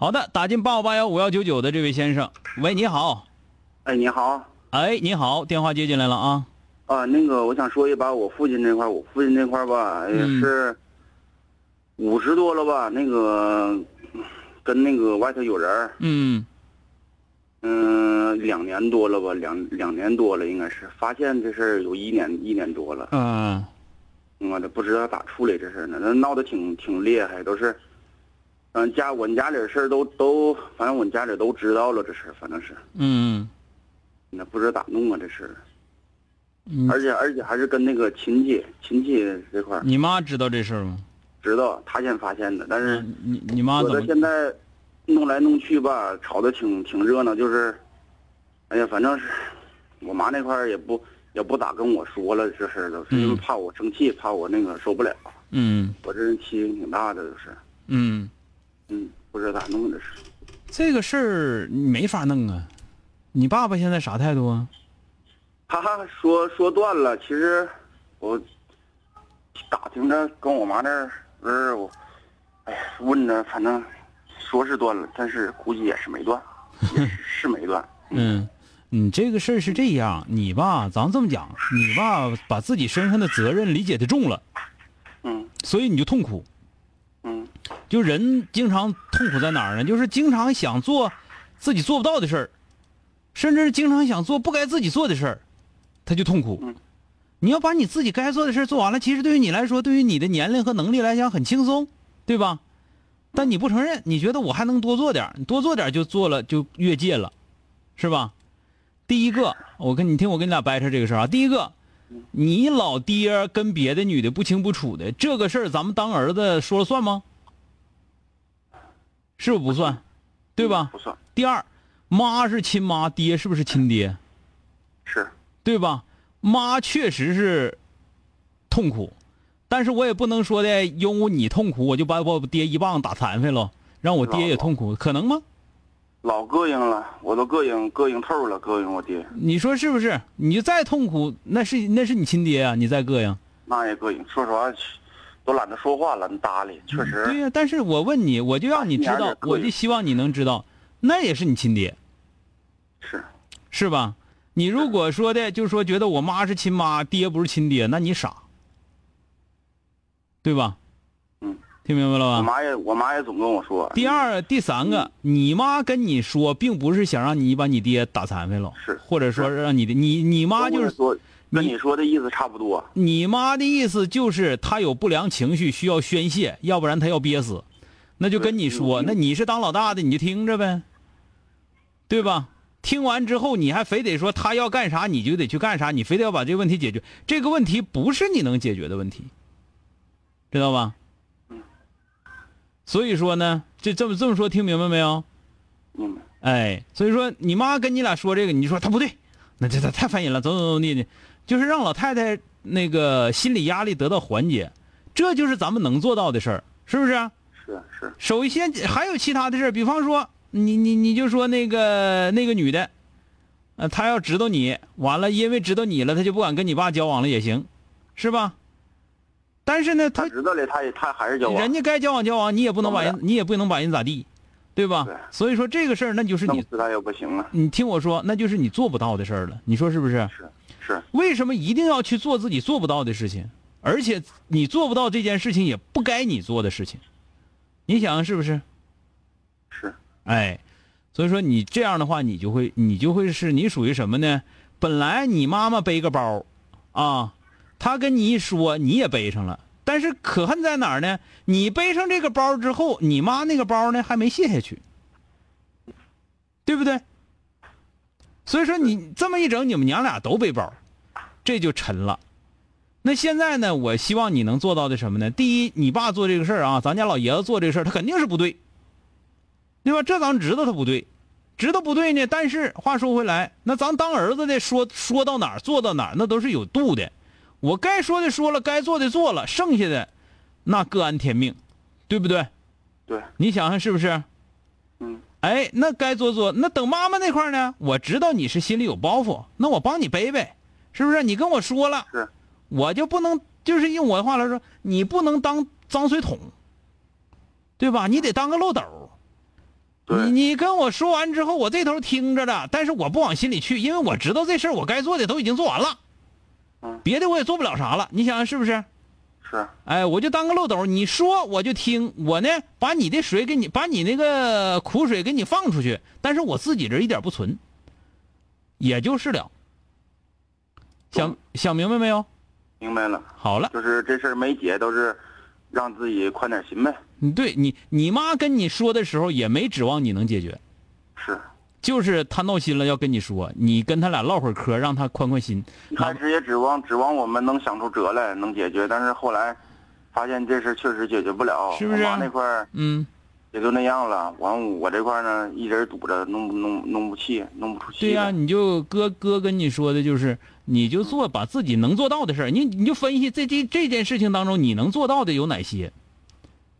好的，打进八五八幺五幺九九的这位先生，喂，你好，哎，你好，哎，你好，电话接进来了啊。啊，那个我想说一把我父亲这块，我父亲这块吧也嗯是五十多了吧，那个跟那个外头有人儿，嗯。嗯、两年多了吧，两两年多了应该是，发现这事儿有一年一年多了，嗯。我这不知道咋处理这事儿呢，那闹得挺挺厉害，都是，嗯、家我们家里的事儿都都，反正我们家里都知道了这事儿，反正是，嗯那不知道咋弄啊这事儿，嗯，而且而且还是跟那个亲戚亲戚这块儿你妈知道这事儿吗？知道，她先发现的，但是。嗯你你妈怎么？现在弄来弄去吧，吵得挺挺热闹，就是，哎呀，反正是我妈那块儿也不也不咋跟我说了这事儿，都是因为嗯怕我生气，怕我那个受不了。嗯我这人气性挺大的，就是，嗯，嗯，不知道咋弄这是。这个事儿你没法弄啊。你爸爸现在啥态度啊？他说说断了，其实我打听着跟我妈那儿不是，我哎呀问着，反正说是断了，但是估计也是没断，是没断。嗯，你这个事儿是这样，你吧，咱这么讲，你吧把自己身上的责任理解的重了，嗯所以你就痛苦。嗯就人经常痛苦在哪儿呢？就是经常想做自己做不到的事儿，甚至经常想做不该自己做的事儿，他就痛苦。嗯你要把你自己该做的事儿做完了，其实对于你来说，对于你的年龄和能力来讲很轻松，对吧？但你不承认，你觉得我还能多做点多做点儿就做了，就越界了，是吧？第一个，我跟你听，我跟你俩掰扯这个事儿啊。第一个，你老爹跟别的女的不清不楚的这个事儿，咱们当儿子说了算吗？是不是不算？对吧？不算第二，妈是亲妈，爹是不是亲爹？是。对吧？妈确实是痛苦，但是我也不能说的因为你痛苦，我就把我爹一棒打残废了，让我爹也痛苦，可能吗？老膈应了，我都膈应膈应透了，膈应我爹，你说是不是？你就再痛苦，那是那是你亲爹啊，你再膈应。那也膈应。说实话，都懒得说话，懒得搭理，确实。对呀、但是我问你，我就让你知道我就希望你能知道，那也是你亲爹，是是吧？你如果说的，就是说觉得我妈是亲妈，爹不是亲爹，那你傻，对吧？嗯，听明白了吧？我妈也，我妈也总跟我说。第二、第三个，你妈跟你说，并不是想让你把你爹打残废了，是或者说让你的你你妈就是跟你你说的意思差不多。你妈的意思就是她有不良情绪需要宣泄，要不然她要憋死，那就跟你说，那你是当老大的你就听着呗，对吧？听完之后你还非得说他要干啥你就得去干啥，你非得要把这个问题解决，这个问题不是你能解决的问题，知道吧？所以说呢，这这么这么说听明白没有？明白？哎，所以说你妈跟你俩说这个，你说她不对，那这这太烦人了，怎么怎么地的，就是让老太太那个心理压力得到缓解，这就是咱们能做到的事儿，是不是啊？是是，首先还有其他的事儿，比方说你你你就说那个那个女的，呃，她要知道你，完了因为知道你了，她就不敢跟你爸交往了也行，是吧？但是呢，她知道了，她也她还是交往。人家该交往交往，你也不能把人，你也不能把人咋地，对吧？对所以说这个事儿，那就是你弄死他也不行了。你听我说，那就是你做不到的事儿了。你说是不是？是是，为什么一定要去做自己做不到的事情？而且你做不到这件事情，也不该你做的事情。你想是不是？是，哎，所以说你这样的话，你就会你就会是你属于什么呢？本来你妈妈背个包，啊，她跟你一说，你也背上了。但是可恨在哪儿呢？你背上这个包之后，你妈那个包呢还没卸下去，对不对？所以说你这么一整，你们娘俩都背包，这就沉了。那现在呢？我希望你能做到的什么呢？第一，你爸做这个事儿啊，咱家老爷子做这个事儿，他肯定是不对，对吧？这咱知道他不对，知道不对呢。但是话说回来，那咱当儿子的说说到哪儿做到哪儿，那都是有度的。我该说的说了，该做的做了，剩下的那各安天命，对不对？对，你想想是不是？嗯，哎，那该做做。那等妈妈那块儿呢？我知道你是心里有包袱，那我帮你背背，是不是？你跟我说了，是，我就不能，就是用我的话来说，你不能当脏水桶，对吧？你得当个漏斗。你你跟我说完之后，我这头听着了，但是我不往心里去，因为我知道这事儿我该做的都已经做完了，嗯别的我也做不了啥了。你想想是不是？是，哎，我就当个漏斗，你说我就听，我呢把你的水给你，把你那个苦水给你放出去，但是我自己这一点不存，也就是了。想想明白没有？明白了。好了，就是这事儿没解，都是让自己宽点心呗。你对你你妈跟你说的时候也没指望你能解决，是，就是她闹心了要跟你说，你跟她俩唠会儿嗑，让她宽宽心。一开始也指望指望我们能想出辙来，能解决，但是后来发现这事确实解决不了。是不是我妈那块儿嗯，也就那样了，完我这块呢，一人堵着，弄不弄弄不气，弄不出气对呀、来。你就哥哥跟你说的就是，你就做把自己能做到的事儿，你你就分析这这这件事情当中你能做到的有哪些，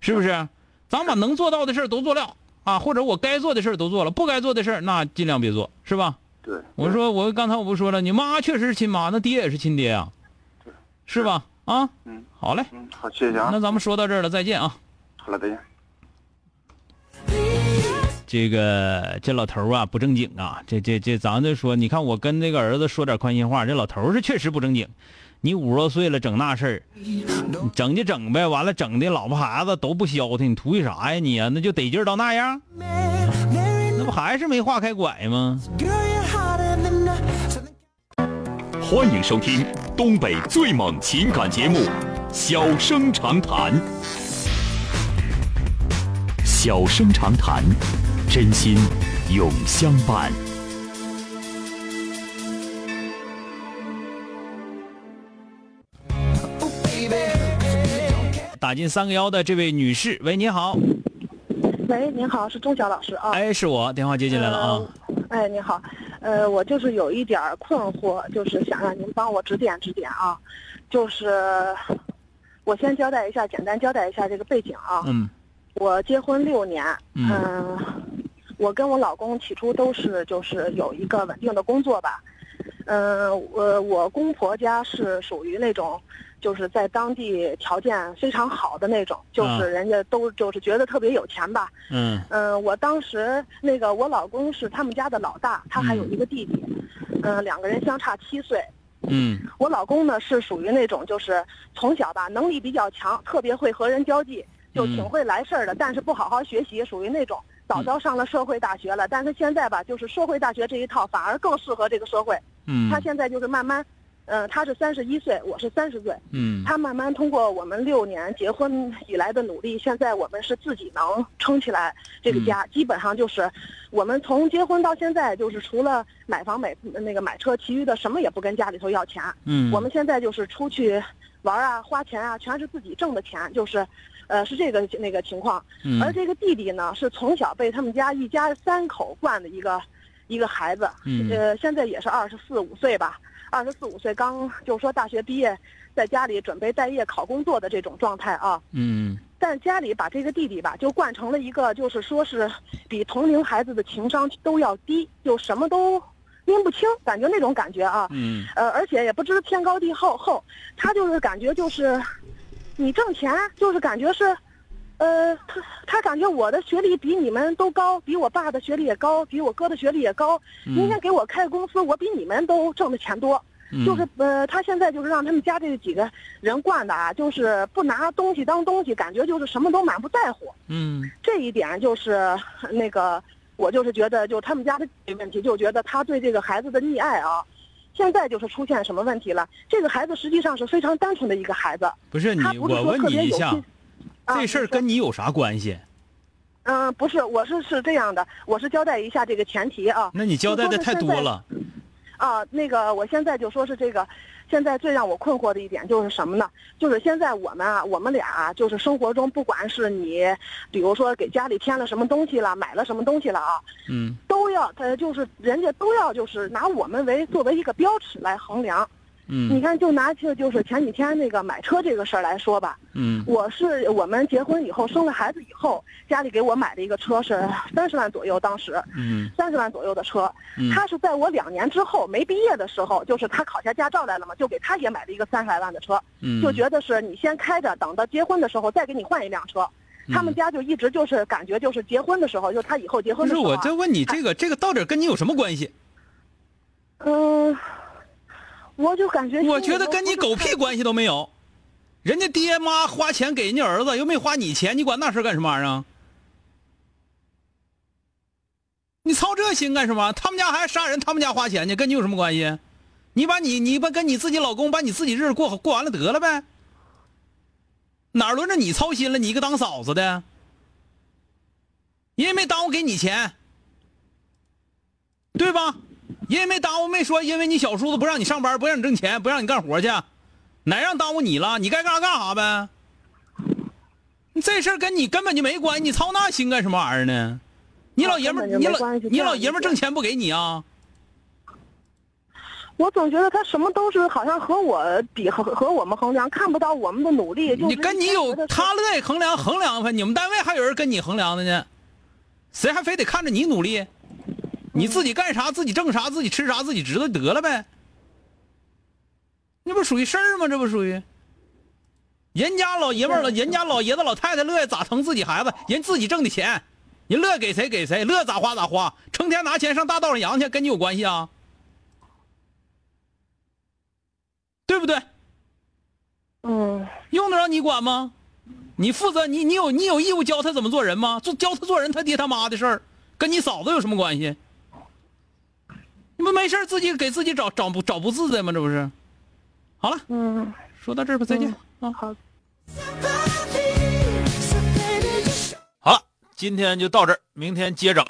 是不是？咱把能做到的事儿都做了啊，或者我该做的事儿都做了，不该做的事儿那尽量别做，是吧？对，我说我刚才我不说了，你妈确实是亲妈，那爹也是亲爹啊，是吧？啊，嗯好嘞，嗯，好，谢谢啊那。咱们说到这儿了，再见啊。好了，再见。这个这老头儿啊不正经啊，这这这咱就说，你看我跟那个儿子说点宽心话，这老头儿是确实不正经。你五十多岁了，整那事儿，整就整呗，完了整的老婆孩子都不消停，你图一啥呀你啊？那就得劲儿到那样，那不还是没化开拐吗？欢迎收听东北最猛情感节目《小生长谈》。小生长谈，真心永相伴。打进三个幺的这位女士，喂，你好，喂，您好，是钟晓老师啊。哎，是我，电话接进来了啊。呃哎，您好，呃，我就是有一点困惑，就是想让您帮我指点指点啊。就是我先交代一下，简单交代一下这个背景啊。嗯我结婚六年，嗯嗯、我跟我老公起初都是就是有一个稳定的工作吧。嗯、我我公婆家是属于那种，就是在当地条件非常好的那种，就啊是人家都就是觉得特别有钱吧。嗯。嗯，我当时那个我老公是他们家的老大，他还有一个弟弟，嗯、两个人相差七岁。嗯。我老公呢是属于那种就是从小吧能力比较强，特别会和人交际，就挺嗯会来事儿的，但是不好好学习，属于那种早早上了社会大学了，但是现在吧就是社会大学这一套反而更适合这个社会。嗯他现在就是慢慢，嗯、他是三十一岁，我是三十岁，嗯他慢慢通过我们六年结婚以来的努力，现在我们是自己能撑起来这个家。基本上就是，我们从结婚到现在，就是除了买房买那个买车，其余的什么也不跟家里头要钱。嗯，我们现在就是出去玩啊、花钱啊，全是自己挣的钱，就是，呃，是这个那个情况。嗯而这个弟弟呢，是从小被他们家一家三口惯的一个一个孩子，嗯呃，现在也是二十四五岁吧，二十四五岁刚就是说大学毕业，在家里准备待业考工作的这种状态啊。嗯但家里把这个弟弟吧，就惯成了一个，就是说是比同龄孩子的情商都要低，就什么都拎不清，感觉那种感觉啊。嗯呃，而且也不知天高地厚厚，他就是感觉就是，你挣钱就是感觉是，呃，他他感觉我的学历比你们都高，比我爸的学历也高，比我哥的学历也高。明天给我开公司，我比你们都挣的钱多。嗯就是呃，他现在就是让他们家这几个人惯的啊，就是不拿东西当东西，感觉就是什么都满不在乎。嗯这一点就是那个我就是觉得，就他们家的问题，就觉得他对这个孩子的溺爱啊，现在就是出现什么问题了？这个孩子实际上是非常单纯的一个孩子，不是你，不是我问你一下这事儿跟你有啥关系？嗯，不是，我是是这样的，我是交代一下这个前提啊。那你交代的太多了。啊，那个我现在就说是这个，现在最让我困惑的一点就是什么呢？就是现在我们啊，我们俩啊就是生活中，不管是你，比如说给家里添了什么东西了，买了什么东西了啊，嗯都要他就是人家都要就是拿我们为作为一个标尺来衡量。你嗯看，就拿就就是前几天那个买车这个事儿来说吧，嗯。我是我们结婚以后生了孩子以后，家里给我买的一个车，是三十万左右，当时嗯。三十万左右的车。嗯。他是在我两年之后没毕业的时候，就是他考下驾照来了嘛，就给他也买了一个三十来万的车，嗯，就觉得是你先开着，等到结婚的时候再给你换一辆车。他们家就一直就是感觉就是结婚的时候，就他以后结不是婚的时候、啊，我在问你这个这个到底跟你有什么关系？嗯、我就感觉我觉得跟你狗屁关系都没有。人家爹妈花钱给人家儿子，又没花你钱，你管那事儿干什么玩意儿啊？你操这心干什么？他们家还杀人，他们家花钱去，跟你有什么关系？你把你你把跟你自己老公把你自己日子过好过完了得了呗。哪轮着你操心了？你一个当嫂子的，人家没耽误给你钱，对吧？人家没耽误，没说因为你小叔子不让你上班，不让你挣钱，不让你干活去，哪让耽误你了？你该干啥干啥呗。你这事儿跟你根本就没关系，你操那心干什么玩意儿呢？你老爷们儿，你老你老爷们挣钱不给你啊？我总觉得他什么都是好像和我比和和我们衡量，看不到我们的努力。就是你跟你有他乐意衡量衡量呗，你们单位还有人跟你衡量的呢，谁还非得看着你努力？你自己干啥自己挣啥自己吃啥自己知道得了呗。那不属于事儿吗？这不属于？人家老爷们儿了，人家老爷子老太太乐意咋疼自己孩子，人自己挣的钱，人乐意给谁给谁，乐意咋花咋花，成天拿钱上大道上扬去，跟你有关系啊？对不对？嗯，用得着你管吗？你负责你你有你有义务教他怎么做人吗？做教他做人，他爹他妈的事儿，跟你嫂子有什么关系？没事儿自己给自己找找不找不自在吗？这不是？好了，嗯，说到这儿吧，再见、啊！好。好了，今天就到这儿，明天接整。